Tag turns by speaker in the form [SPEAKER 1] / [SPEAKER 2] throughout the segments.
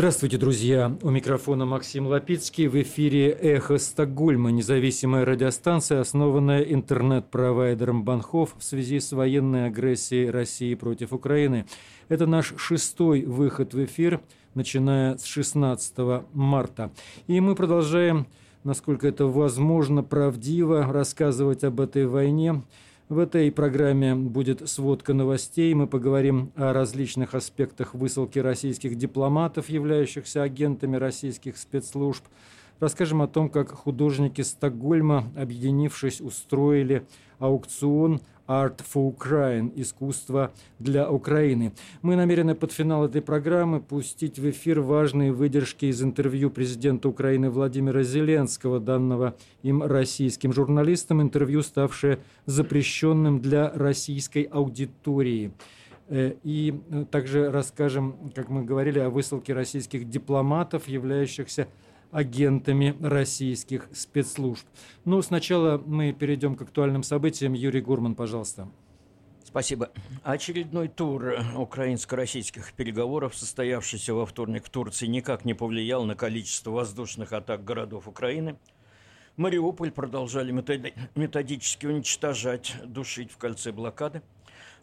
[SPEAKER 1] Здравствуйте, друзья! У микрофона Максим Лапицкий. В эфире «Эхо Стокгольма», независимая радиостанция, основанная интернет-провайдером Банхов в связи с военной агрессией России против Украины. Это наш шестой выход в эфир, начиная с 16 марта. И мы продолжаем, насколько это возможно, правдиво рассказывать об этой войне – в этой программе будет сводка новостей. Мы поговорим о различных аспектах высылки российских дипломатов, являющихся агентами российских спецслужб. Расскажем о том, как художники Стокгольма, объединившись, устроили аукцион Art for Ukraine – искусство для Украины. Мы намерены под финал этой программы пустить в эфир важные выдержки из интервью президента Украины Владимира Зеленского, данного им российским журналистам, интервью, ставшее запрещенным для российской аудитории. Э, и также расскажем, как мы говорили, о высылке российских дипломатов, являющихся агентами российских спецслужб. Но сначала мы перейдем к актуальным событиям. Юрий Гурман, пожалуйста.
[SPEAKER 2] Спасибо. Очередной тур украинско-российских переговоров, состоявшийся во вторник в Турции, никак не повлиял на количество воздушных атак городов Украины. Мариуполь продолжали методически уничтожать, душить в кольце блокады –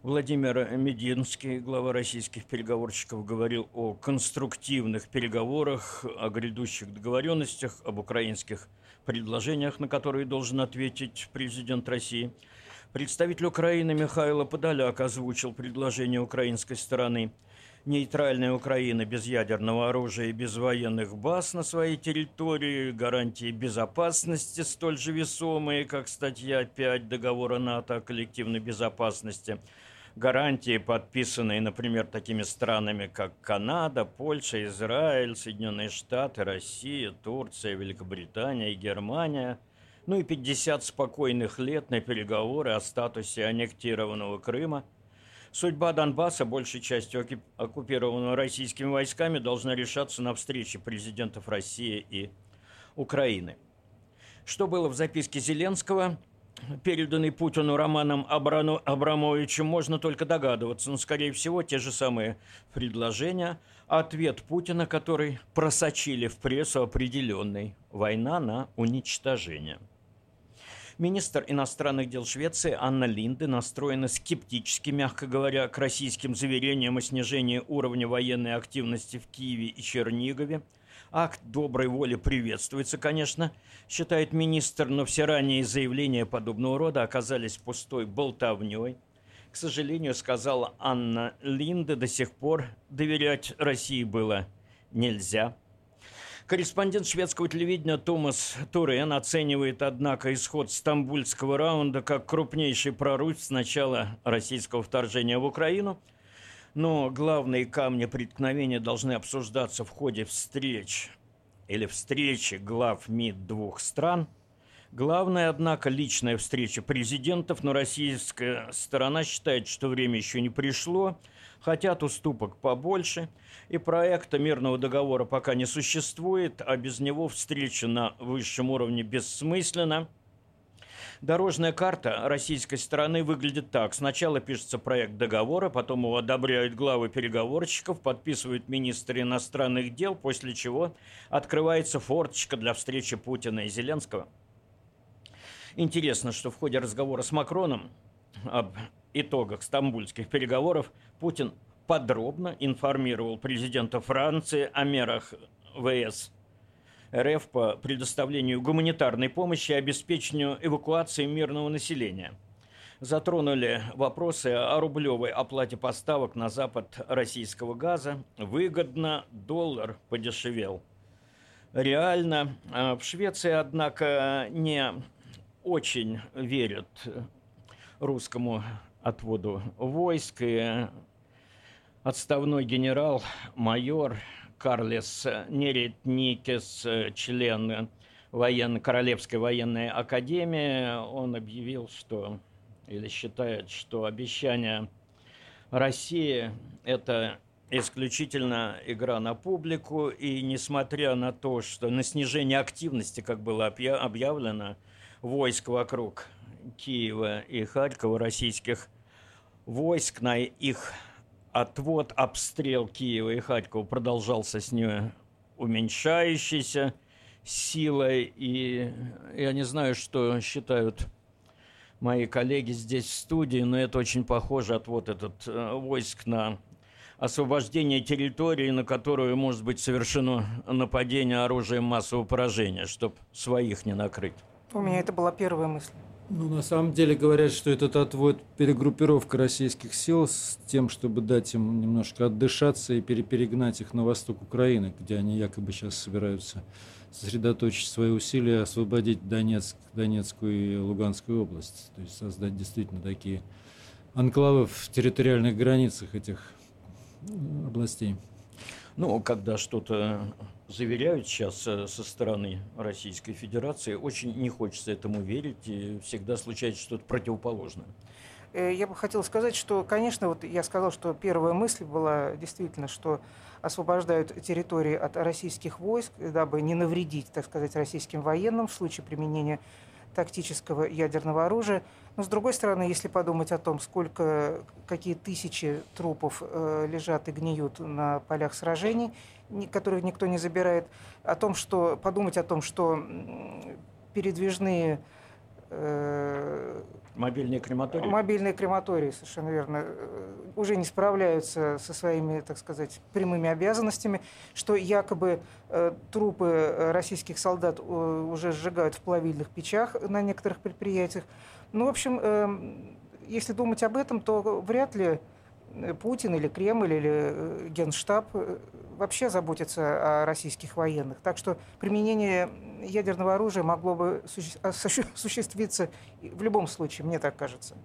[SPEAKER 2] Владимир Мединский, глава российских переговорщиков, говорил о конструктивных переговорах, о грядущих договоренностях, об украинских предложениях, на которые должен ответить президент России. Представитель Украины Михаил Подоляк озвучил предложение украинской стороны нейтральная Украина без ядерного оружия и без военных баз на своей территории, гарантии безопасности столь же весомые, как статья 5 договора НАТО о коллективной безопасности – гарантии, подписанные, например, такими странами, как Канада, Польша, Израиль, Соединенные Штаты, Россия, Турция, Великобритания и Германия, ну и 50 спокойных лет на переговоры о статусе аннектированного Крыма. Судьба Донбасса, большей частью оккупированного российскими войсками, должна решаться на встрече президентов России и Украины. Что было в записке Зеленского – переданный Путину Романом Абрану, Абрамовичем, можно только догадываться. Но, скорее всего, те же самые предложения. Ответ Путина, который просочили в прессу определенный. Война на уничтожение. Министр иностранных дел Швеции Анна Линде настроена скептически, мягко говоря, к российским заверениям о снижении уровня военной активности в Киеве и Чернигове – Акт доброй воли приветствуется, конечно, считает министр, но все ранние заявления подобного рода оказались пустой болтовней. К сожалению, сказала Анна Линде, до сих пор доверять России было нельзя. Корреспондент шведского телевидения Томас Турен оценивает, однако, исход стамбульского раунда как крупнейший прорыв с начала российского вторжения в Украину – но главные камни преткновения должны обсуждаться в ходе встреч или встречи глав МИД двух стран. Главное, однако, личная встреча президентов, но российская сторона считает, что время еще не пришло, хотят уступок побольше, и проекта мирного договора пока не существует, а без него встреча на высшем уровне бессмысленна – Дорожная карта российской стороны выглядит так. Сначала пишется проект договора, потом его одобряют главы переговорщиков, подписывают министры иностранных дел, после чего открывается форточка для встречи Путина и Зеленского. Интересно, что в ходе разговора с Макроном об итогах стамбульских переговоров Путин подробно информировал президента Франции о мерах ВС РФ по предоставлению гуманитарной помощи и обеспечению эвакуации мирного населения. Затронули вопросы о рублевой оплате поставок на запад российского газа. Выгодно, доллар подешевел. Реально. А в Швеции, однако, не очень верят русскому отводу войск. И отставной генерал, майор Карлес Неретникес, член военно Королевской военной академии, он объявил, что или считает, что обещание России – это исключительно игра на публику, и несмотря на то, что на снижение активности, как было объявлено, войск вокруг Киева и Харькова, российских войск, на их отвод, обстрел Киева и Харькова продолжался с нее уменьшающейся силой. И я не знаю, что считают мои коллеги здесь в студии, но это очень похоже отвод этот э, войск на освобождение территории, на которую может быть совершено нападение оружием массового поражения, чтобы своих не накрыть.
[SPEAKER 3] У меня это была первая мысль.
[SPEAKER 1] Ну, на самом деле говорят, что этот отвод – перегруппировка российских сил с тем, чтобы дать им немножко отдышаться и перегнать их на восток Украины, где они якобы сейчас собираются сосредоточить свои усилия, освободить Донецк, Донецкую и Луганскую область. То есть создать действительно такие анклавы в территориальных границах этих областей.
[SPEAKER 2] Ну, когда что-то заверяют сейчас э, со стороны Российской Федерации, очень не хочется этому верить, и всегда случается что-то противоположное.
[SPEAKER 3] Э, я бы хотел сказать, что, конечно, вот я сказал, что первая мысль была действительно, что освобождают территории от российских войск, дабы не навредить, так сказать, российским военным в случае применения тактического ядерного оружия. Но с другой стороны, если подумать о том, сколько, какие тысячи трупов э, лежат и гниют на полях сражений, которых никто не забирает, о том, что подумать о том, что передвижные
[SPEAKER 2] э, Мобильные крематории?
[SPEAKER 3] Мобильные крематории, совершенно верно, э, уже не справляются со своими, так сказать, прямыми обязанностями, что якобы э, трупы российских солдат э, уже сжигают в плавильных печах на некоторых предприятиях. Ну, в общем, э, если думать об этом, то вряд ли Э, Путин или Кремль или э, Генштаб э, вообще заботятся о российских военных. Так что применение ядерного оружия могло бы осуществиться в любом случае, мне так кажется.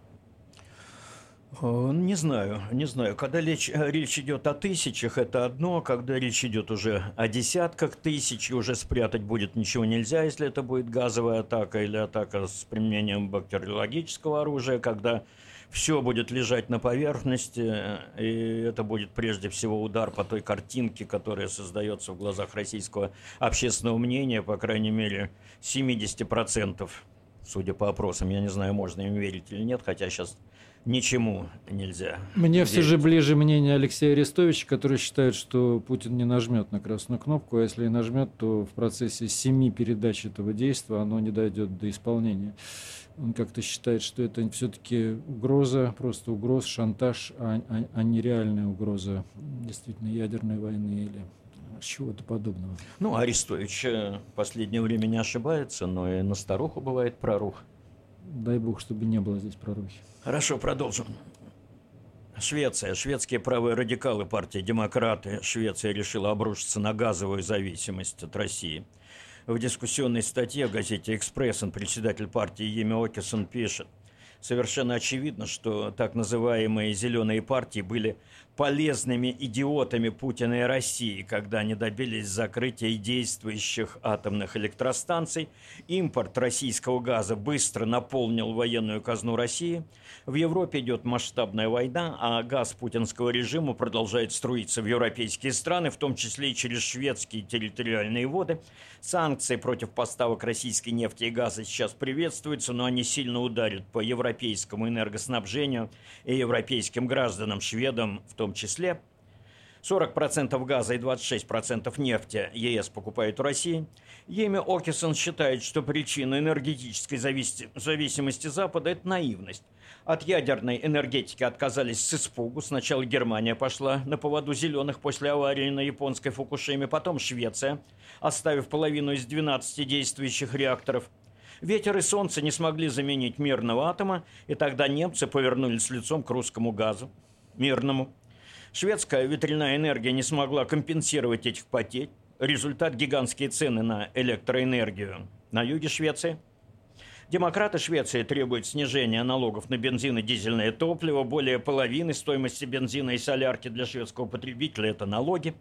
[SPEAKER 2] Не знаю, не знаю. Когда речь, речь идет о тысячах, это одно. Когда речь идет уже о десятках тысяч, уже спрятать будет ничего нельзя, если это будет газовая атака или атака с применением бактериологического оружия. Когда все будет лежать на поверхности, и это будет прежде всего удар по той картинке, которая создается в глазах российского общественного мнения, по крайней мере, 70%, судя по опросам. Я не знаю, можно им верить или нет, хотя сейчас ничему нельзя.
[SPEAKER 1] Мне верить. все же ближе мнение Алексея Арестовича, который считает, что Путин не нажмет на красную кнопку, а если и нажмет, то в процессе семи передач этого действия оно не дойдет до исполнения. Он как-то считает, что это все-таки угроза, просто угроз, шантаж, а, а, а не реальная угроза действительно ядерной войны или чего-то подобного.
[SPEAKER 2] Ну, Арестович в последнее время не ошибается, но и на старуху бывает прорух.
[SPEAKER 1] Дай бог, чтобы не было здесь прорухи.
[SPEAKER 2] Хорошо, продолжим. Швеция. Шведские правые радикалы партии «Демократы». Швеция решила обрушиться на газовую зависимость от России – в дискуссионной статье в газете «Экспрессен» председатель партии Еми Окисон пишет, совершенно очевидно, что так называемые «зеленые партии» были полезными идиотами Путина и России, когда они добились закрытия действующих атомных электростанций. Импорт российского газа быстро наполнил военную казну России. В Европе идет масштабная война, а газ путинского режима продолжает струиться в европейские страны, в том числе и через шведские территориальные воды. Санкции против поставок российской нефти и газа сейчас приветствуются, но они сильно ударят по европейскому энергоснабжению и европейским гражданам, шведам в том числе. 40% газа и 26% нефти ЕС покупает у России. Еми Окисон считает, что причина энергетической зависимости Запада – это наивность. От ядерной энергетики отказались с испугу. Сначала Германия пошла на поводу зеленых после аварии на японской Фукушиме, потом Швеция, оставив половину из 12 действующих реакторов. Ветер и солнце не смогли заменить мирного атома, и тогда немцы повернулись лицом к русскому газу, мирному. Шведская ветряная энергия не смогла компенсировать этих потерь. Результат – гигантские цены на электроэнергию на юге Швеции. Демократы Швеции требуют снижения налогов на бензин и дизельное топливо. Более половины стоимости бензина и солярки для шведского потребителя – это налоги.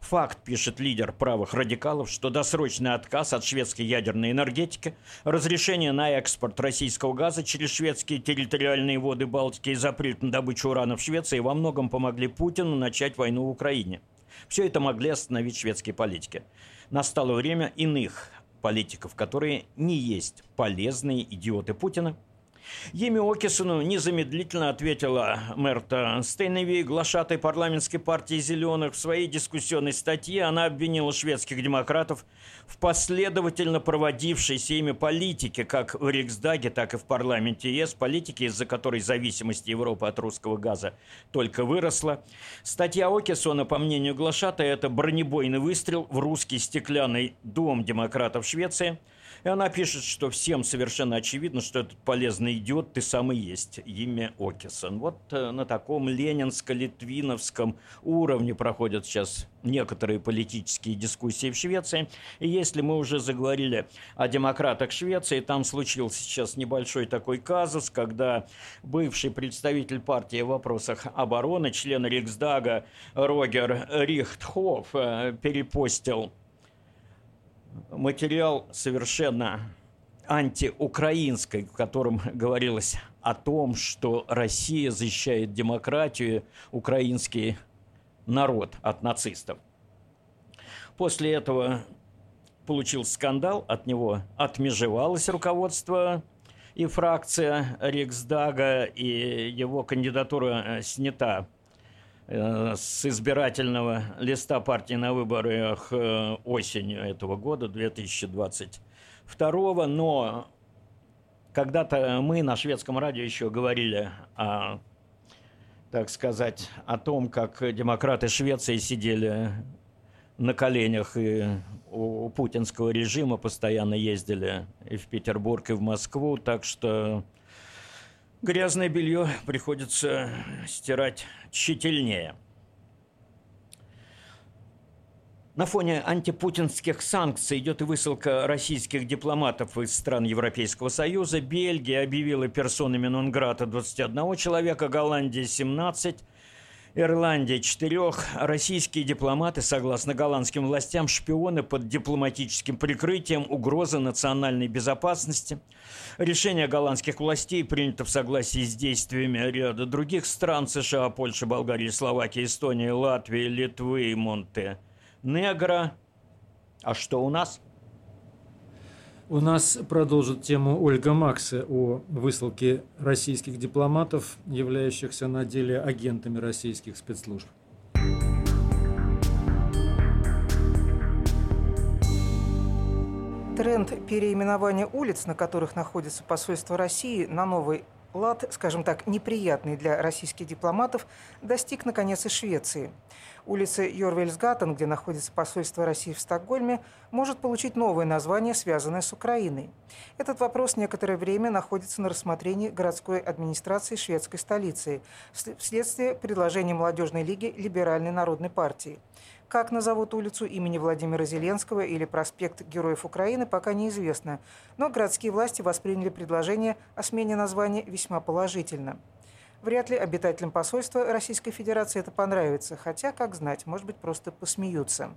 [SPEAKER 2] Факт, пишет лидер правых радикалов, что досрочный отказ от шведской ядерной энергетики, разрешение на экспорт российского газа через шведские территориальные воды Балтики и запрет на добычу урана в Швеции во многом помогли Путину начать войну в Украине. Все это могли остановить шведские политики. Настало время иных политиков, которые не есть полезные идиоты Путина. Еми Окисону незамедлительно ответила Мерта Стейневи, глашатой парламентской партии «Зеленых». В своей дискуссионной статье она обвинила шведских демократов в последовательно проводившейся ими политике, как в Риксдаге, так и в парламенте ЕС, политики, из-за которой зависимость Европы от русского газа только выросла. Статья Окисона, по мнению глашатой, это бронебойный выстрел в русский стеклянный дом демократов Швеции – и она пишет, что всем совершенно очевидно, что этот полезный идиот ты сам и есть, имя Окисон. Вот э, на таком ленинско-литвиновском уровне проходят сейчас некоторые политические дискуссии в Швеции. И если мы уже заговорили о демократах Швеции, там случился сейчас небольшой такой казус, когда бывший представитель партии в вопросах обороны, член Риксдага Рогер Рихтхоф э, перепостил материал совершенно антиукраинский, в котором говорилось о том, что Россия защищает демократию, украинский народ от нацистов. После этого получил скандал, от него отмежевалось руководство и фракция Риксдага, и его кандидатура снята Э, с избирательного листа партии на выборах э, осенью этого года, 2022, но когда-то мы на шведском радио еще говорили о, так сказать, о том, как демократы Швеции сидели на коленях и у путинского режима постоянно ездили и в Петербург, и в Москву, так что Грязное белье приходится стирать тщательнее. На фоне антипутинских санкций идет и высылка российских дипломатов из стран Европейского Союза. Бельгия объявила персонами Нонграта 21 человека, Голландия 17, Ирландия четырех. Российские дипломаты, согласно голландским властям, шпионы под дипломатическим прикрытием угрозы национальной безопасности. Решение голландских властей принято в согласии с действиями ряда других стран США, Польши, Болгарии, Словакии, Эстонии, Латвии, Литвы и Монте-Негро. А что у нас?
[SPEAKER 1] У нас продолжит тему Ольга Макса о высылке российских дипломатов, являющихся на деле агентами российских спецслужб.
[SPEAKER 3] Тренд переименования улиц, на которых находится посольство России, на новый лад, скажем так, неприятный для российских дипломатов, достиг, наконец, и Швеции улица Йорвельсгаттен, где находится посольство России в Стокгольме, может получить новое название, связанное с Украиной. Этот вопрос некоторое время находится на рассмотрении городской администрации шведской столицы вследствие предложения молодежной лиги Либеральной народной партии. Как назовут улицу имени Владимира Зеленского или проспект Героев Украины, пока неизвестно, но городские власти восприняли предложение о смене названия весьма положительно. Вряд ли обитателям посольства Российской Федерации это понравится, хотя, как знать, может быть, просто посмеются.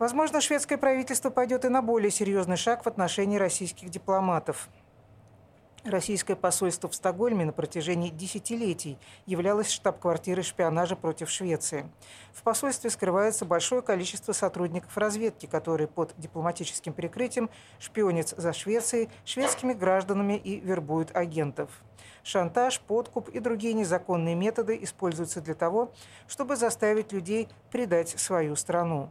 [SPEAKER 3] Возможно, шведское правительство пойдет и на более серьезный шаг в отношении российских дипломатов. Российское посольство в Стокгольме на протяжении десятилетий являлось штаб-квартирой шпионажа против Швеции. В посольстве скрывается большое количество сотрудников разведки, которые под дипломатическим прикрытием шпионят за Швецией, шведскими гражданами и вербуют агентов. Шантаж, подкуп и другие незаконные методы используются для того, чтобы заставить людей предать свою страну.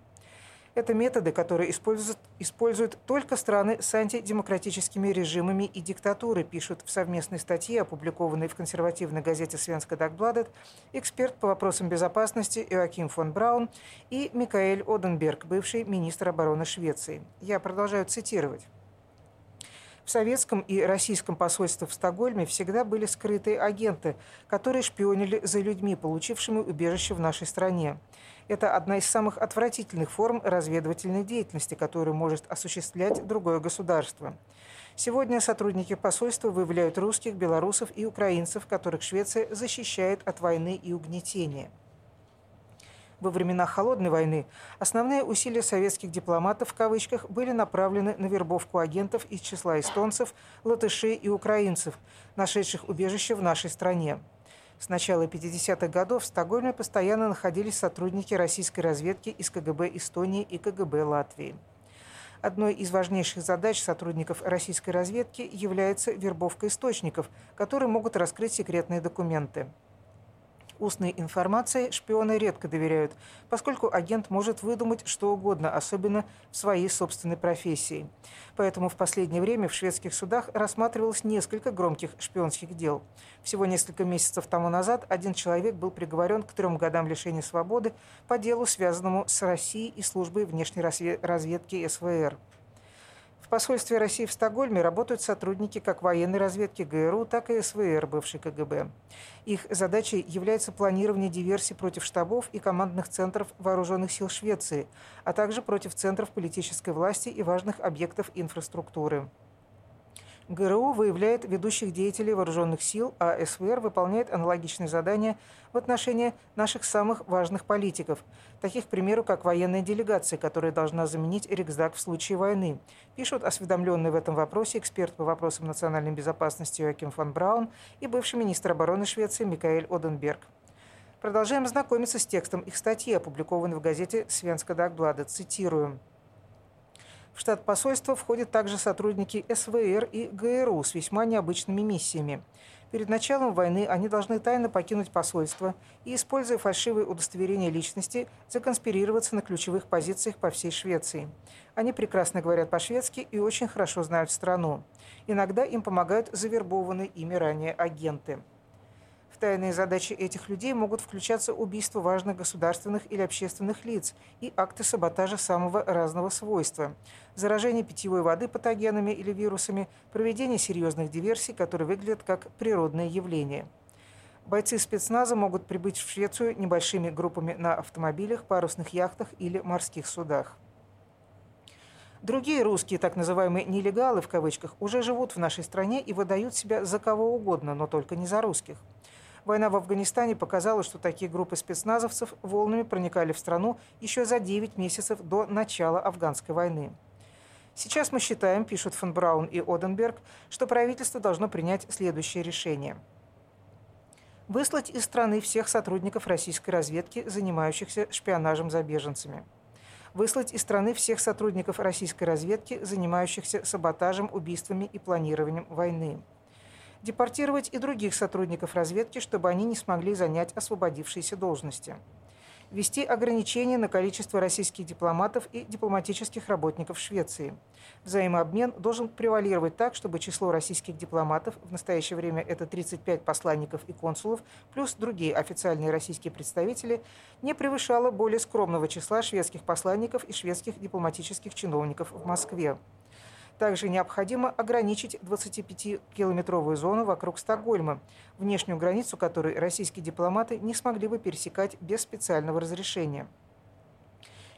[SPEAKER 3] Это методы, которые используют, используют только страны с антидемократическими режимами и диктатурой, пишут в совместной статье, опубликованной в консервативной газете «Свенска Дагбладет», эксперт по вопросам безопасности Иоаким фон Браун и Микаэль Оденберг, бывший министр обороны Швеции. Я продолжаю цитировать. В советском и российском посольствах в Стокгольме всегда были скрытые агенты, которые шпионили за людьми, получившими убежище в нашей стране. Это одна из самых отвратительных форм разведывательной деятельности, которую может осуществлять другое государство. Сегодня сотрудники посольства выявляют русских, белорусов и украинцев, которых Швеция защищает от войны и угнетения во времена Холодной войны основные усилия советских дипломатов в кавычках были направлены на вербовку агентов из числа эстонцев, латышей и украинцев, нашедших убежище в нашей стране. С начала 50-х годов в Стокгольме постоянно находились сотрудники российской разведки из КГБ Эстонии и КГБ Латвии. Одной из важнейших задач сотрудников российской разведки является вербовка источников, которые могут раскрыть секретные документы. Устной информации шпионы редко доверяют, поскольку агент может выдумать что угодно, особенно в своей собственной профессии. Поэтому в последнее время в шведских судах рассматривалось несколько громких шпионских дел. Всего несколько месяцев тому назад один человек был приговорен к трем годам лишения свободы по делу, связанному с Россией и службой внешней разведки СВР посольстве России в Стокгольме работают сотрудники как военной разведки ГРУ, так и СВР, бывшей КГБ. Их задачей является планирование диверсий против штабов и командных центров вооруженных сил Швеции, а также против центров политической власти и важных объектов инфраструктуры. ГРУ выявляет ведущих деятелей вооруженных сил, а СВР выполняет аналогичные задания в отношении наших самых важных политиков, таких, к примеру, как военная делегация, которая должна заменить Риксдаг в случае войны, пишут осведомленный в этом вопросе эксперт по вопросам национальной безопасности Йоаким фон Браун и бывший министр обороны Швеции Микаэль Оденберг. Продолжаем знакомиться с текстом их статьи, опубликованной в газете «Свенска Дагблада». Цитирую. В штат посольства входят также сотрудники СВР и ГРУ с весьма необычными миссиями. Перед началом войны они должны тайно покинуть посольство и, используя фальшивые удостоверения личности, законспирироваться на ключевых позициях по всей Швеции. Они прекрасно говорят по-шведски и очень хорошо знают страну. Иногда им помогают завербованные ими ранее агенты тайные задачи этих людей могут включаться убийство важных государственных или общественных лиц и акты саботажа самого разного свойства, заражение питьевой воды патогенами или вирусами, проведение серьезных диверсий, которые выглядят как природное явление. Бойцы спецназа могут прибыть в Швецию небольшими группами на автомобилях, парусных яхтах или морских судах. Другие русские, так называемые «нелегалы» в кавычках, уже живут в нашей стране и выдают себя за кого угодно, но только не за русских. Война в Афганистане показала, что такие группы спецназовцев волнами проникали в страну еще за 9 месяцев до начала афганской войны. Сейчас мы считаем, пишут фон Браун и Оденберг, что правительство должно принять следующее решение. Выслать из страны всех сотрудников российской разведки, занимающихся шпионажем за беженцами. Выслать из страны всех сотрудников российской разведки, занимающихся саботажем, убийствами и планированием войны депортировать и других сотрудников разведки, чтобы они не смогли занять освободившиеся должности. Ввести ограничения на количество российских дипломатов и дипломатических работников Швеции. Взаимообмен должен превалировать так, чтобы число российских дипломатов, в настоящее время это 35 посланников и консулов, плюс другие официальные российские представители, не превышало более скромного числа шведских посланников и шведских дипломатических чиновников в Москве. Также необходимо ограничить 25-километровую зону вокруг Стокгольма, внешнюю границу которой российские дипломаты не смогли бы пересекать без специального разрешения.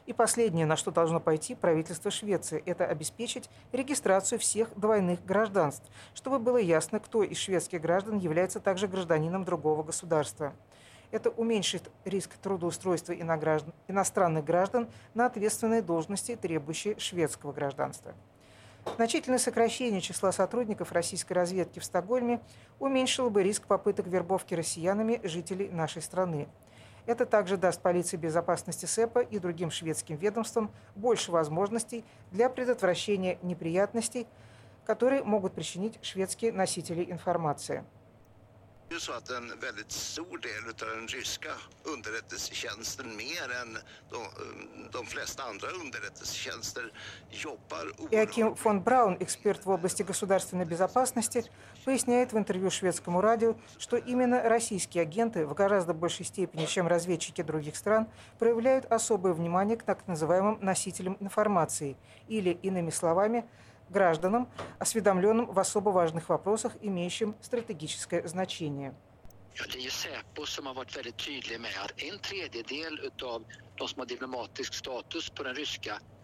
[SPEAKER 3] И последнее, на что должно пойти правительство Швеции, это обеспечить регистрацию всех двойных гражданств, чтобы было ясно, кто из шведских граждан является также гражданином другого государства. Это уменьшит риск трудоустройства иностранных граждан на ответственные должности, требующие шведского гражданства. Значительное сокращение числа сотрудников российской разведки в Стокгольме уменьшило бы риск попыток вербовки россиянами жителей нашей страны. Это также даст полиции безопасности СЭПа и другим шведским ведомствам больше возможностей для предотвращения неприятностей, которые могут причинить шведские носители информации
[SPEAKER 4] ju så att en väldigt stor del av den ryska underrättelsetjänsten, mer än de, de flesta andra underrättelsetjänster, jobbar
[SPEAKER 3] Иаким фон Браун, эксперт в области государственной безопасности, поясняет в интервью шведскому радио, что именно российские агенты в гораздо большей степени, чем разведчики других стран, проявляют особое внимание к так называемым носителям информации или, иными словами, гражданам, осведомленным в особо важных вопросах, имеющим стратегическое значение.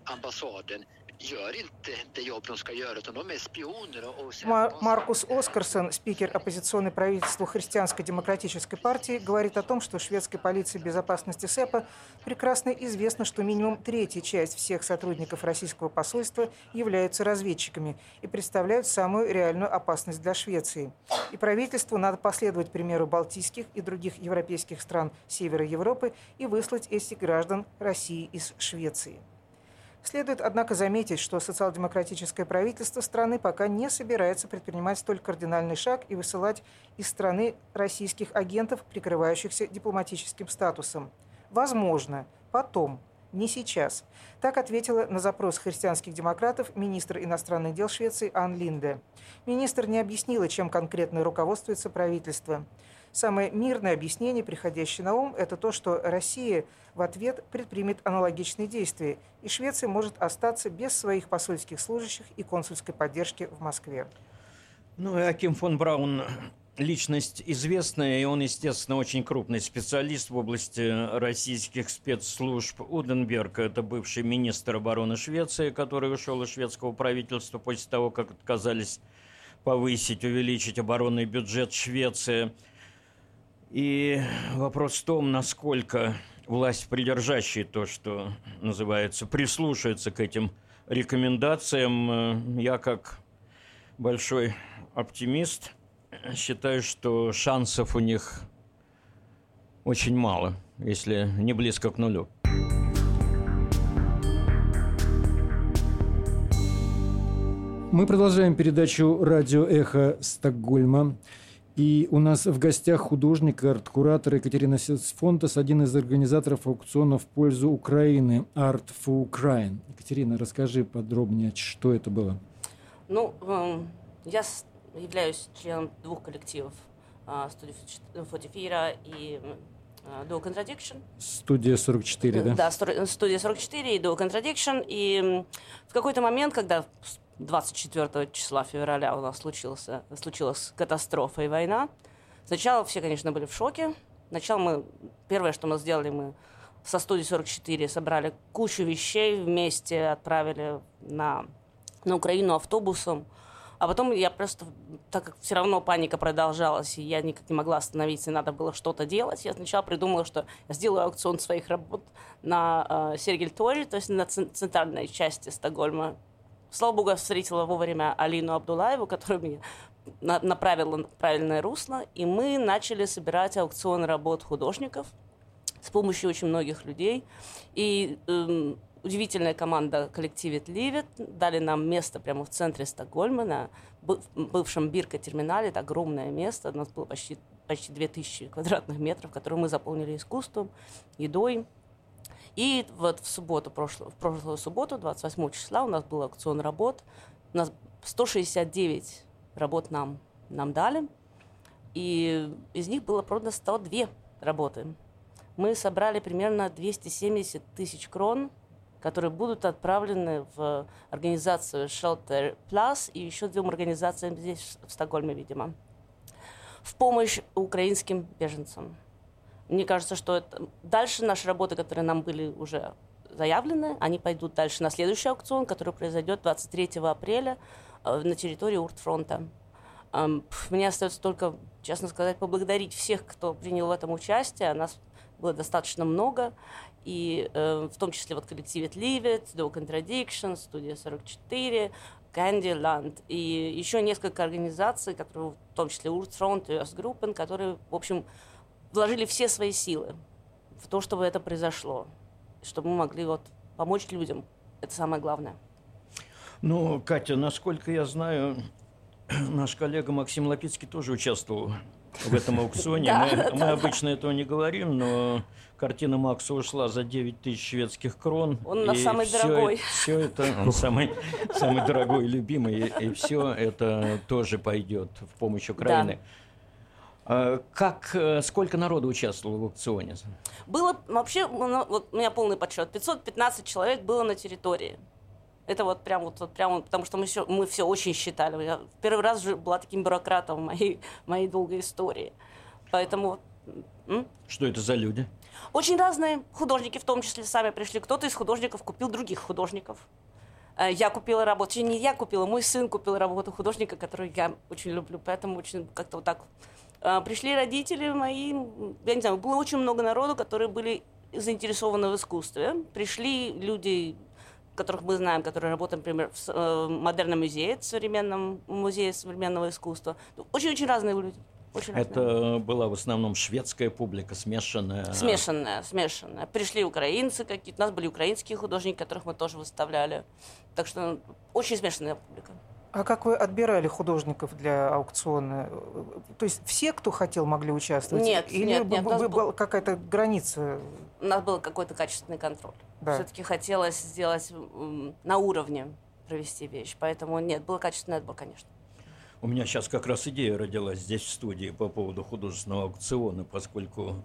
[SPEAKER 5] Ambassaden gör inte det jobb de ska göra, utan de är spioner.
[SPEAKER 3] Маркус Оскарсон, спикер оппозиционной правительству Христианской демократической партии, говорит о том, что шведской полиции безопасности СЭПа прекрасно известно, что минимум третья часть всех сотрудников российского посольства являются разведчиками и представляют самую реальную опасность для Швеции. И правительству надо последовать примеру балтийских и других европейских стран Севера Европы и выслать этих граждан России из Швеции. Следует, однако, заметить, что социал-демократическое правительство страны пока не собирается предпринимать столь кардинальный шаг и высылать из страны российских агентов, прикрывающихся дипломатическим статусом. Возможно, потом, не сейчас. Так ответила на запрос христианских демократов министр иностранных дел Швеции Ан Линде. Министр не объяснила, чем конкретно руководствуется правительство. Самое мирное объяснение, приходящее на ум, это то, что Россия в ответ предпримет аналогичные действия, и Швеция может остаться без своих посольских служащих и консульской поддержки в Москве.
[SPEAKER 2] Ну, и Аким фон Браун личность известная, и он, естественно, очень крупный специалист в области российских спецслужб. Уденберг – это бывший министр обороны Швеции, который ушел из шведского правительства после того, как отказались повысить, увеличить оборонный бюджет Швеции – и вопрос в том, насколько власть, придержащая то, что называется, прислушается к этим рекомендациям. Я как большой оптимист считаю, что шансов у них очень мало, если не близко к нулю.
[SPEAKER 1] Мы продолжаем передачу «Радио Эхо Стокгольма». И у нас в гостях художник и арт-куратор Екатерина Сецфонтес, один из организаторов аукциона в пользу Украины «Art for Ukraine». Екатерина, расскажи подробнее, что это было.
[SPEAKER 6] Ну, эм, я являюсь членом двух коллективов студии Фотифира и Do Contradiction.
[SPEAKER 1] Студия 44, да?
[SPEAKER 6] Да, студия 44 и Do Contradiction. И в какой-то момент, когда 24 числа февраля у нас случился, случилась катастрофа и война. Сначала все, конечно, были в шоке. Сначала мы, первое, что мы сделали, мы со студии 44 собрали кучу вещей вместе, отправили на, на Украину автобусом. А потом я просто, так как все равно паника продолжалась, и я никак не могла остановиться, и надо было что-то делать, я сначала придумала, что я сделаю аукцион своих работ на э, Сергель-Торе, то есть на центральной части Стокгольма, Слава богу, я встретила вовремя Алину Абдулаеву, которая меня направила на правильное русло, и мы начали собирать аукцион работ художников с помощью очень многих людей. И эм, удивительная команда коллективит Ливит дали нам место прямо в центре Стокгольма, на бывшем Бирка-терминале. Это огромное место, у нас было почти, почти 2000 квадратных метров, которые мы заполнили искусством, едой, и вот в субботу, прошлую, в прошлую субботу, 28 числа, у нас был аукцион работ. У нас 169 работ нам, нам дали. И из них было продано 102 работы. Мы собрали примерно 270 тысяч крон, которые будут отправлены в организацию Shelter Plus и еще двум организациям здесь, в Стокгольме, видимо, в помощь украинским беженцам. Мне кажется, что это... дальше наши работы, которые нам были уже заявлены, они пойдут дальше на следующий аукцион, который произойдет 23 апреля э, на территории Уртфронта. Мне остается только, честно сказать, поблагодарить всех, кто принял в этом участие. Нас было достаточно много, и э, в том числе вот коллективе Leave It, No Contradiction, Студия 44, Candyland и еще несколько организаций, которые, в том числе Уртфронт и Gruppen, которые, в общем, вложили все свои силы в то, чтобы это произошло, чтобы мы могли вот помочь людям. Это самое главное.
[SPEAKER 2] Ну, Катя, насколько я знаю, наш коллега Максим Лапицкий тоже участвовал в этом аукционе. Мы, обычно этого не говорим, но картина Макса ушла за 9 тысяч шведских крон.
[SPEAKER 6] Он на самый дорогой.
[SPEAKER 2] Все это, он самый, самый дорогой и любимый, и, все это тоже пойдет в помощь Украины. Как, э, сколько народу участвовало в аукционе?
[SPEAKER 6] Было вообще, ну, вот у меня полный подсчет, 515 человек было на территории. Это вот прям вот, вот прям, потому что мы все, мы все очень считали. Я первый раз же была таким бюрократом в моей, моей долгой истории. Поэтому...
[SPEAKER 2] М? Что это за люди?
[SPEAKER 6] Очень разные художники, в том числе сами пришли. Кто-то из художников купил других художников. Э, я купила работу, не я купила, мой сын купил работу художника, которую я очень люблю, поэтому очень как-то вот так пришли родители мои, я не знаю, было очень много народу, которые были заинтересованы в искусстве. Пришли люди, которых мы знаем, которые работают, например, в э, модерном музее, в современном музее современного искусства. Очень-очень разные люди. Очень
[SPEAKER 2] Это
[SPEAKER 6] разные.
[SPEAKER 2] была в основном шведская публика, смешанная.
[SPEAKER 6] Смешанная, смешанная. Пришли украинцы какие-то, у нас были украинские художники, которых мы тоже выставляли. Так что очень смешанная публика.
[SPEAKER 3] А как вы отбирали художников для аукциона? То есть все, кто хотел, могли участвовать?
[SPEAKER 6] Нет,
[SPEAKER 3] Или
[SPEAKER 6] нет, нет, был-
[SPEAKER 3] была какая-то граница?
[SPEAKER 6] У нас был какой-то качественный контроль.
[SPEAKER 3] Да.
[SPEAKER 6] Все-таки хотелось сделать на уровне провести вещь. Поэтому нет, был качественный отбор, конечно.
[SPEAKER 2] У меня сейчас как раз идея родилась здесь в студии по поводу художественного аукциона, поскольку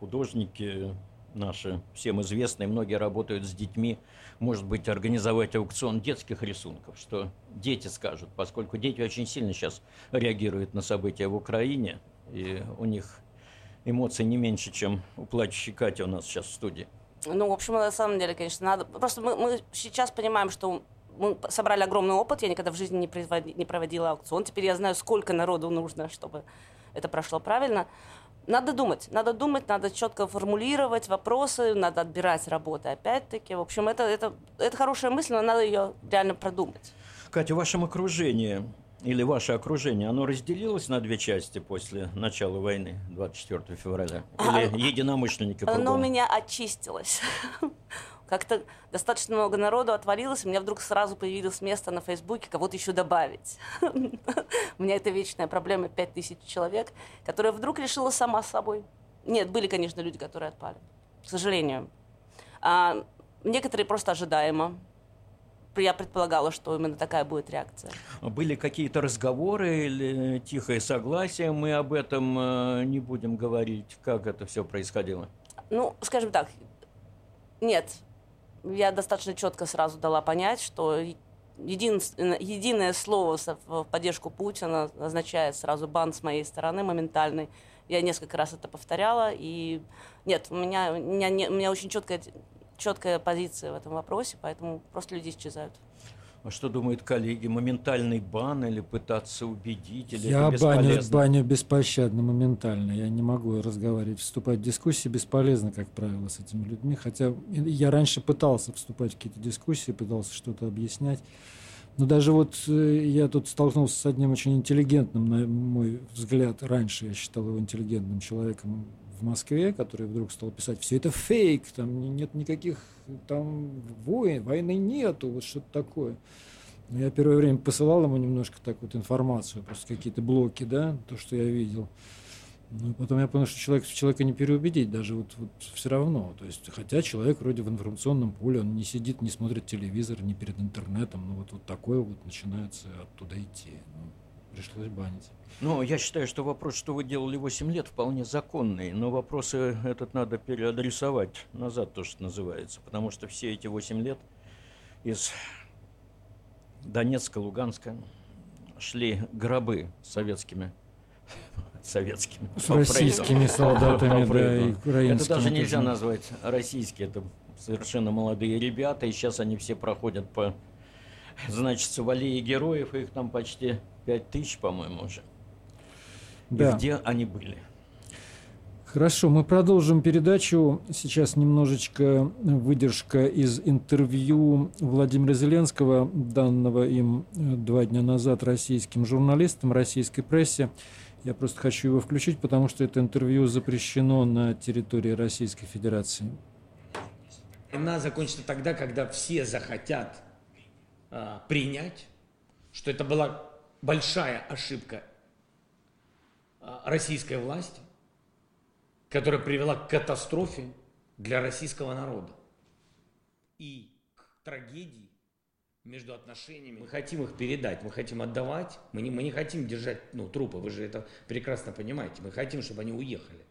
[SPEAKER 2] художники наши, всем известные, многие работают с детьми, может быть, организовать аукцион детских рисунков, что дети скажут, поскольку дети очень сильно сейчас реагируют на события в Украине, и у них эмоций не меньше, чем у плачущей Кати у нас сейчас в студии.
[SPEAKER 6] Ну, в общем, на самом деле, конечно, надо... Просто мы, мы сейчас понимаем, что мы собрали огромный опыт. Я никогда в жизни не, производи- не проводила аукцион. Теперь я знаю, сколько народу нужно, чтобы это прошло правильно. Надо думать, надо думать, надо четко формулировать вопросы, надо отбирать работы опять-таки. В общем, это, это, это хорошая мысль, но надо ее реально продумать.
[SPEAKER 2] Катя, в вашем окружении или ваше окружение, оно разделилось на две части после начала войны 24 февраля? Или единомышленники
[SPEAKER 6] Оно у меня очистилось. Как-то достаточно много народу отвалилось, и у меня вдруг сразу появилось место на Фейсбуке кого-то еще добавить. У меня это вечная проблема 5000 человек, которая вдруг решила сама собой. Нет, были, конечно, люди, которые отпали. К сожалению. А некоторые просто ожидаемо. Я предполагала, что именно такая будет реакция.
[SPEAKER 2] Были какие-то разговоры или тихое согласие? Мы об этом э, не будем говорить, как это все происходило.
[SPEAKER 6] Ну, скажем так, нет. Я достаточно четко сразу дала понять, что единственное, единое слово в поддержку Путина означает сразу бан с моей стороны моментальный. Я несколько раз это повторяла, и нет, у меня, у меня, у меня очень четкая, четкая позиция в этом вопросе, поэтому просто люди исчезают.
[SPEAKER 2] А что думают коллеги? Моментальный бан или пытаться убедить? Или
[SPEAKER 1] Я баню, баню беспощадно, моментально. Я не могу разговаривать, вступать в дискуссии. Бесполезно, как правило, с этими людьми. Хотя я раньше пытался вступать в какие-то дискуссии, пытался что-то объяснять. Но даже вот э, я тут столкнулся с одним очень интеллигентным, на мой взгляд, раньше я считал его интеллигентным человеком в Москве, который вдруг стал писать, все это фейк, там не- нет никаких там войн, войны нету, вот что-то такое. Но Я первое время посылал ему немножко так вот информацию, просто какие-то блоки, да, то, что я видел. Ну, и потом я понял, что человек, человека не переубедить даже вот, вот все равно. То есть, хотя человек вроде в информационном поле, он не сидит, не смотрит телевизор, не перед интернетом, ну вот, вот такое вот начинается оттуда идти. Ну, пришлось банить.
[SPEAKER 2] Ну, я считаю, что вопрос, что вы делали 8 лет, вполне законный. Но вопросы этот надо переадресовать назад, то, что называется. Потому что все эти 8 лет из Донецка, Луганска шли гробы советскими советскими.
[SPEAKER 1] С российскими солдатами, да, и украинскими.
[SPEAKER 2] Это даже нельзя назвать российские, это совершенно молодые ребята, и сейчас они все проходят по, значит, в аллее героев, их там почти пять тысяч, по-моему, уже.
[SPEAKER 1] Да.
[SPEAKER 2] И где они были?
[SPEAKER 1] Хорошо, мы продолжим передачу. Сейчас немножечко выдержка из интервью Владимира Зеленского, данного им э, два дня назад российским журналистам, российской прессе. Я просто хочу его включить, потому что это интервью запрещено на территории Российской Федерации.
[SPEAKER 7] Война закончится тогда, когда все захотят а, принять, что это была большая ошибка а, российской власти, которая привела к катастрофе для российского народа и к трагедии между отношениями. Мы хотим их передать, мы хотим отдавать, мы не, мы не хотим держать ну, трупы, вы же это прекрасно понимаете, мы хотим, чтобы они уехали.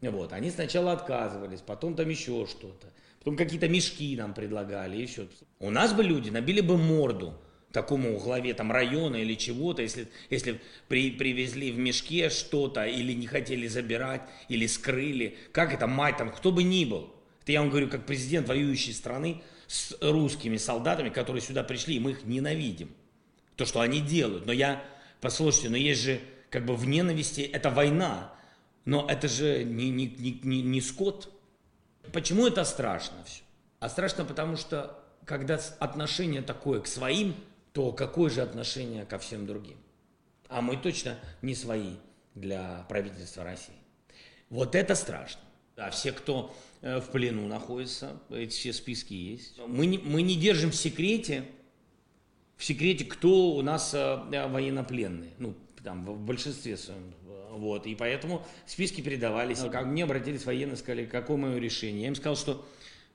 [SPEAKER 7] Вот. Они сначала отказывались, потом там еще что-то. Потом какие-то мешки нам предлагали, еще. У нас бы люди набили бы морду такому главе там района или чего-то, если, если при, привезли в мешке что-то или не хотели забирать, или скрыли. Как это мать там, кто бы ни был. Это я вам говорю, как президент воюющей страны с русскими солдатами, которые сюда пришли, и мы их ненавидим. То, что они делают. Но я, послушайте, но есть же как бы в ненависти, это война. Но это же не, не, не, не, скот. Почему это страшно все? А страшно потому, что когда отношение такое к своим, то какое же отношение ко всем другим? А мы точно не свои. для правительства России. Вот это страшно. Да, все, кто э, в плену находится, эти все списки есть. Мы не, мы не держим в секрете, в секрете, кто у нас э, военнопленные. Ну, там, в большинстве своем. Вот, и поэтому списки передавались. Ко мне обратились военные, сказали, какое мое решение. Я им сказал, что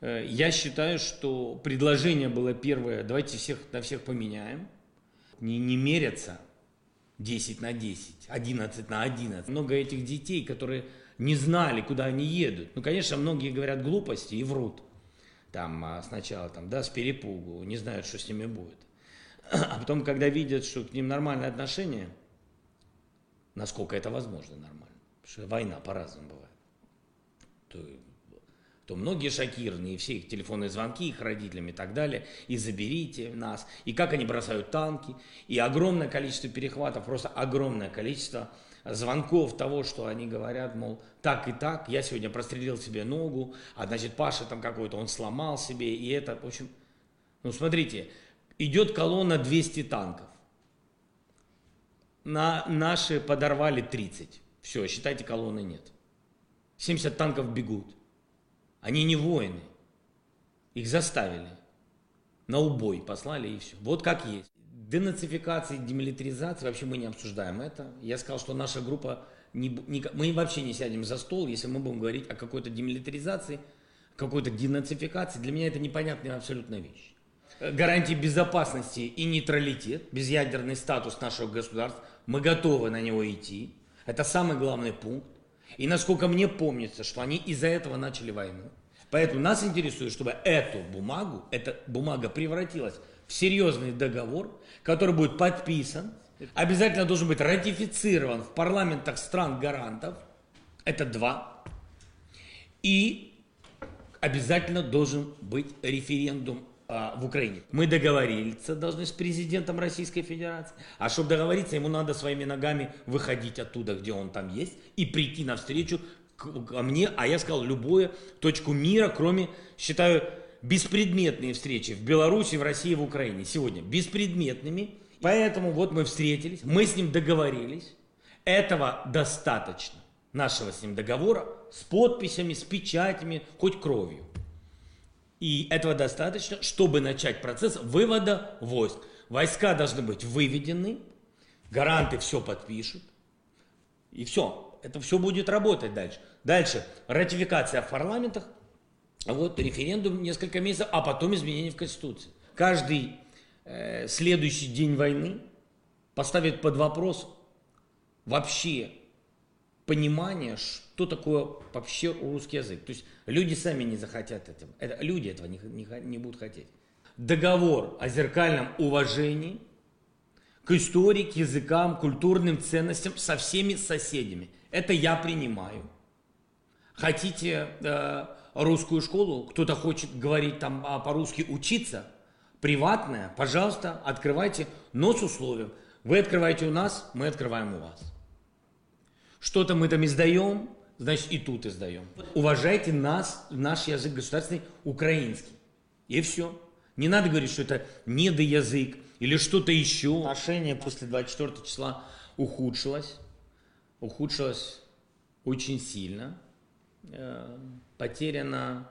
[SPEAKER 7] э, я считаю, что предложение было первое, давайте всех на всех поменяем. Не, не мерятся 10 на 10, 11 на 11. Много этих детей, которые не знали, куда они едут. Ну, конечно, многие говорят глупости и врут. Там а, сначала, там, да, с перепугу, не знают, что с ними будет. А потом, когда видят, что к ним нормальное отношение – насколько это возможно нормально. Потому что война по-разному бывает. То, то многие шокированы, и все их телефонные звонки их родителям и так далее, и заберите нас, и как они бросают танки, и огромное количество перехватов, просто огромное количество звонков того, что они говорят, мол, так и так, я сегодня прострелил себе ногу, а значит Паша там какой-то, он сломал себе, и это, в общем, ну смотрите, идет колонна 200 танков, на наши подорвали 30. Все, считайте, колонны нет. 70 танков бегут. Они не воины. Их заставили. На убой послали и все. Вот как есть. Денацификации, демилитаризации, вообще мы не обсуждаем это. Я сказал, что наша группа, не, не, мы вообще не сядем за стол, если мы будем говорить о какой-то демилитаризации, какой-то денацификации. Для меня это непонятная абсолютно вещь. Гарантии безопасности и нейтралитет, безъядерный статус нашего государства, мы готовы на него идти. Это самый главный пункт. И насколько мне помнится, что они из-за этого начали войну. Поэтому нас интересует, чтобы эту бумагу, эта бумага превратилась в серьезный договор, который будет подписан, обязательно должен быть ратифицирован в парламентах стран-гарантов. Это два. И обязательно должен быть референдум в Украине. Мы договориться должны с президентом Российской Федерации, а чтобы договориться, ему надо своими ногами выходить оттуда, где он там есть, и прийти навстречу ко мне, а я сказал, любую точку мира, кроме, считаю, беспредметные встречи в Беларуси, в России, в Украине сегодня, беспредметными. Поэтому вот мы встретились, мы с ним договорились, этого достаточно, нашего с ним договора, с подписями, с печатями, хоть кровью. И этого достаточно, чтобы начать процесс вывода войск. Войска должны быть выведены, гаранты все подпишут, и все. Это все будет работать дальше. Дальше ратификация в парламентах, вот референдум несколько месяцев, а потом изменения в Конституции. Каждый э, следующий день войны поставит под вопрос вообще понимание, что такое вообще русский язык. То есть люди сами не захотят этого. Это, люди этого не, не, не будут хотеть. Договор о зеркальном уважении к истории, к языкам, культурным ценностям со всеми соседями. Это я принимаю. Хотите э, русскую школу, кто-то хочет говорить там а, по-русски учиться, приватная, пожалуйста, открывайте, но с условием. Вы открываете у нас, мы открываем у вас. Что-то мы там издаем, значит и тут издаем. Уважайте нас, наш язык государственный, украинский. И все. Не надо говорить, что это недоязык или что-то еще. Отношение после 24 числа ухудшилось. Ухудшилось очень сильно. Э, потеряна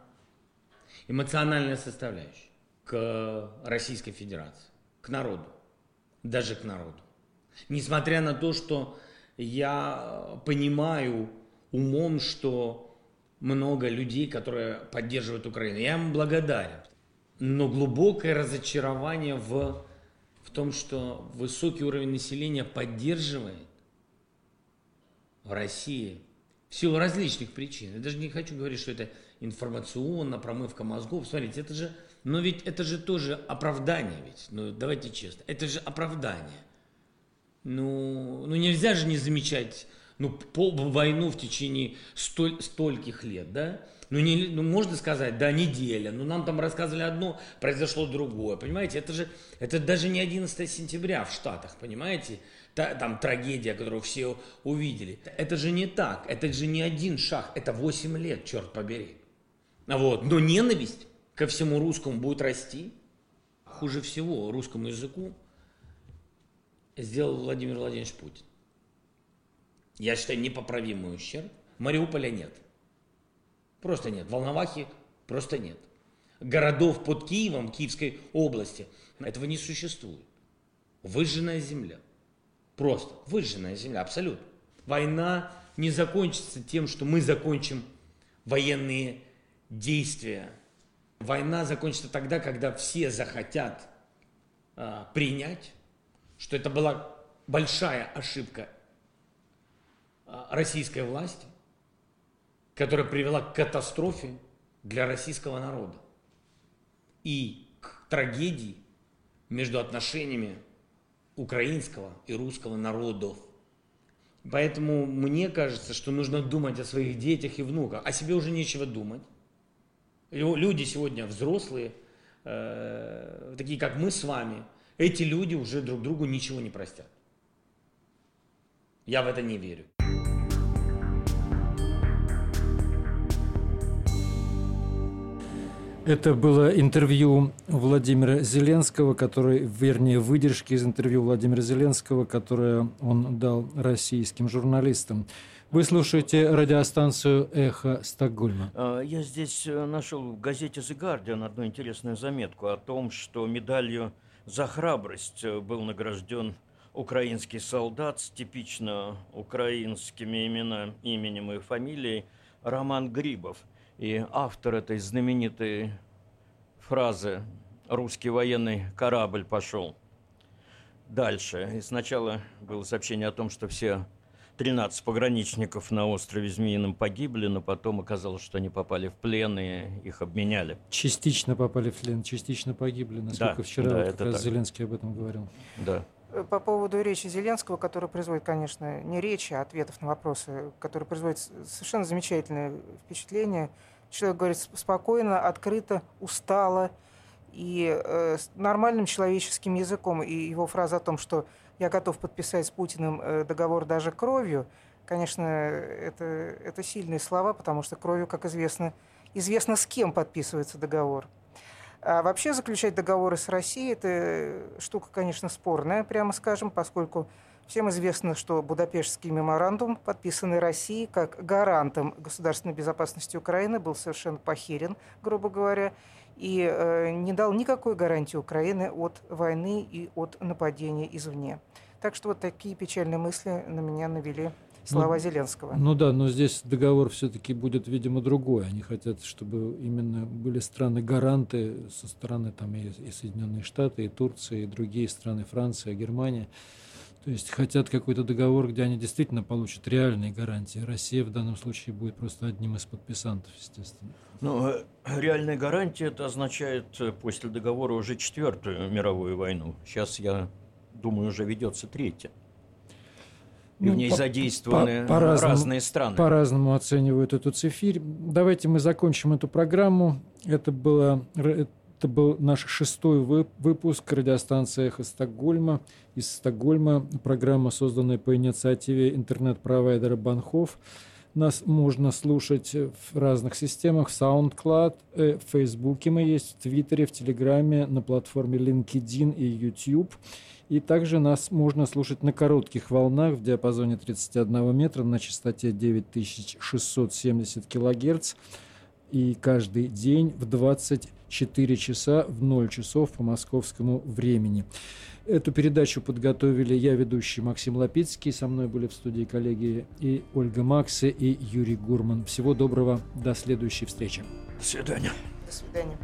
[SPEAKER 7] эмоциональная составляющая к Российской Федерации, к народу, даже к народу. Несмотря на то, что я понимаю умом, что много людей, которые поддерживают Украину. Я им благодарен. Но глубокое разочарование в, в том, что высокий уровень населения поддерживает в России в силу различных причин. Я даже не хочу говорить, что это информационно, промывка мозгов. Смотрите, это же, но ведь это же тоже оправдание ведь. Ну, давайте честно, это же оправдание. Ну, ну нельзя же не замечать ну, пол, войну в течение столь, стольких лет, да? Ну, не, ну, можно сказать, да, неделя. Ну, нам там рассказывали одно, произошло другое. Понимаете, это же, это даже не 11 сентября в Штатах, понимаете? Та, там трагедия, которую все увидели. Это же не так. Это же не один шаг. Это 8 лет, черт побери. Вот. Но ненависть ко всему русскому будет расти. Хуже всего русскому языку сделал Владимир Владимирович Путин. я считаю, непоправимый ущерб. Мариуполя нет. Просто нет. Волновахи просто нет. Городов под Киевом, Киевской области, этого не существует. Выжженная земля. Просто выжженная земля, абсолютно. Война не закончится тем, что мы закончим военные действия. Война закончится тогда, когда все захотят а, принять, что это была большая ошибка а, российской власти, которая привела к катастрофе для российского народа и к трагедии между отношениями украинского и русского народов. Поэтому мне кажется, что нужно думать о своих детях и внуках. О себе уже нечего думать. Люди сегодня взрослые, э, такие как мы с вами, эти люди уже друг другу ничего не простят. Я в это не верю.
[SPEAKER 1] Это было интервью Владимира Зеленского, который, вернее, выдержки из интервью Владимира Зеленского, которое он дал российским журналистам. Вы слушаете радиостанцию «Эхо Стокгольма».
[SPEAKER 2] А, я здесь э, нашел в газете «The Guardian» одну интересную заметку о том, что медалью за храбрость э, был награжден украинский солдат с типично украинскими имена, именем и фамилией Роман Грибов – и автор этой знаменитой фразы «русский военный корабль пошел». Дальше. И сначала было сообщение о том, что все 13 пограничников на острове Змеином погибли, но потом оказалось, что они попали в плен и их обменяли.
[SPEAKER 1] Частично попали в плен, частично погибли, насколько
[SPEAKER 2] да,
[SPEAKER 1] вчера
[SPEAKER 2] да,
[SPEAKER 1] вот
[SPEAKER 2] это
[SPEAKER 1] как раз
[SPEAKER 2] так.
[SPEAKER 1] Зеленский об этом говорил.
[SPEAKER 2] Да.
[SPEAKER 3] По поводу речи Зеленского, которая производит, конечно, не речи, а ответов на вопросы, который производит совершенно замечательное впечатление. Человек говорит спокойно, открыто, устало и э, с нормальным человеческим языком. И его фраза о том, что я готов подписать с Путиным э, договор даже кровью, конечно, это, это сильные слова, потому что кровью, как известно, известно с кем подписывается договор. А вообще заключать договоры с Россией – это штука, конечно, спорная, прямо скажем, поскольку всем известно, что Будапештский меморандум, подписанный Россией как гарантом государственной безопасности Украины, был совершенно похерен, грубо говоря, и э, не дал никакой гарантии Украины от войны и от нападения извне. Так что вот такие печальные мысли на меня навели слова
[SPEAKER 1] Ну,
[SPEAKER 3] Зеленского.
[SPEAKER 1] Ну да, но здесь договор все-таки будет, видимо, другой. Они хотят, чтобы именно были страны-гаранты со стороны там и, и Соединенные Штаты, и Турция, и другие страны, Франция, Германия. То есть хотят какой-то договор, где они действительно получат реальные гарантии. Россия в данном случае будет просто одним из подписантов, естественно.
[SPEAKER 2] Ну, э, реальная гарантия это означает э, после договора уже четвертую мировую войну. Сейчас, я думаю, уже ведется третья. И
[SPEAKER 1] Ну,
[SPEAKER 2] в ней
[SPEAKER 1] по-
[SPEAKER 2] задействованы
[SPEAKER 1] по- по-разному-
[SPEAKER 2] разные страны.
[SPEAKER 1] По-разному оценивают эту цифирь. Давайте мы закончим эту программу. Это, было, это был наш шестой вы- выпуск радиостанции «Эхо Стокгольма». Из Стокгольма программа, созданная по инициативе интернет-провайдера Банхов. Нас можно слушать в разных системах, в SoundCloud, э, в Фейсбуке мы есть, в Твиттере, в Телеграме, на платформе LinkedIn и YouTube. И также нас можно слушать на коротких волнах в диапазоне 31 метра на частоте 9670 килогерц. И каждый день в 24 часа в 0 часов по московскому времени. Эту передачу подготовили я, ведущий Максим Лапицкий. Со мной были в студии коллеги и Ольга Максе, и Юрий Гурман. Всего доброго. До следующей встречи.
[SPEAKER 2] До свидания.
[SPEAKER 3] До свидания.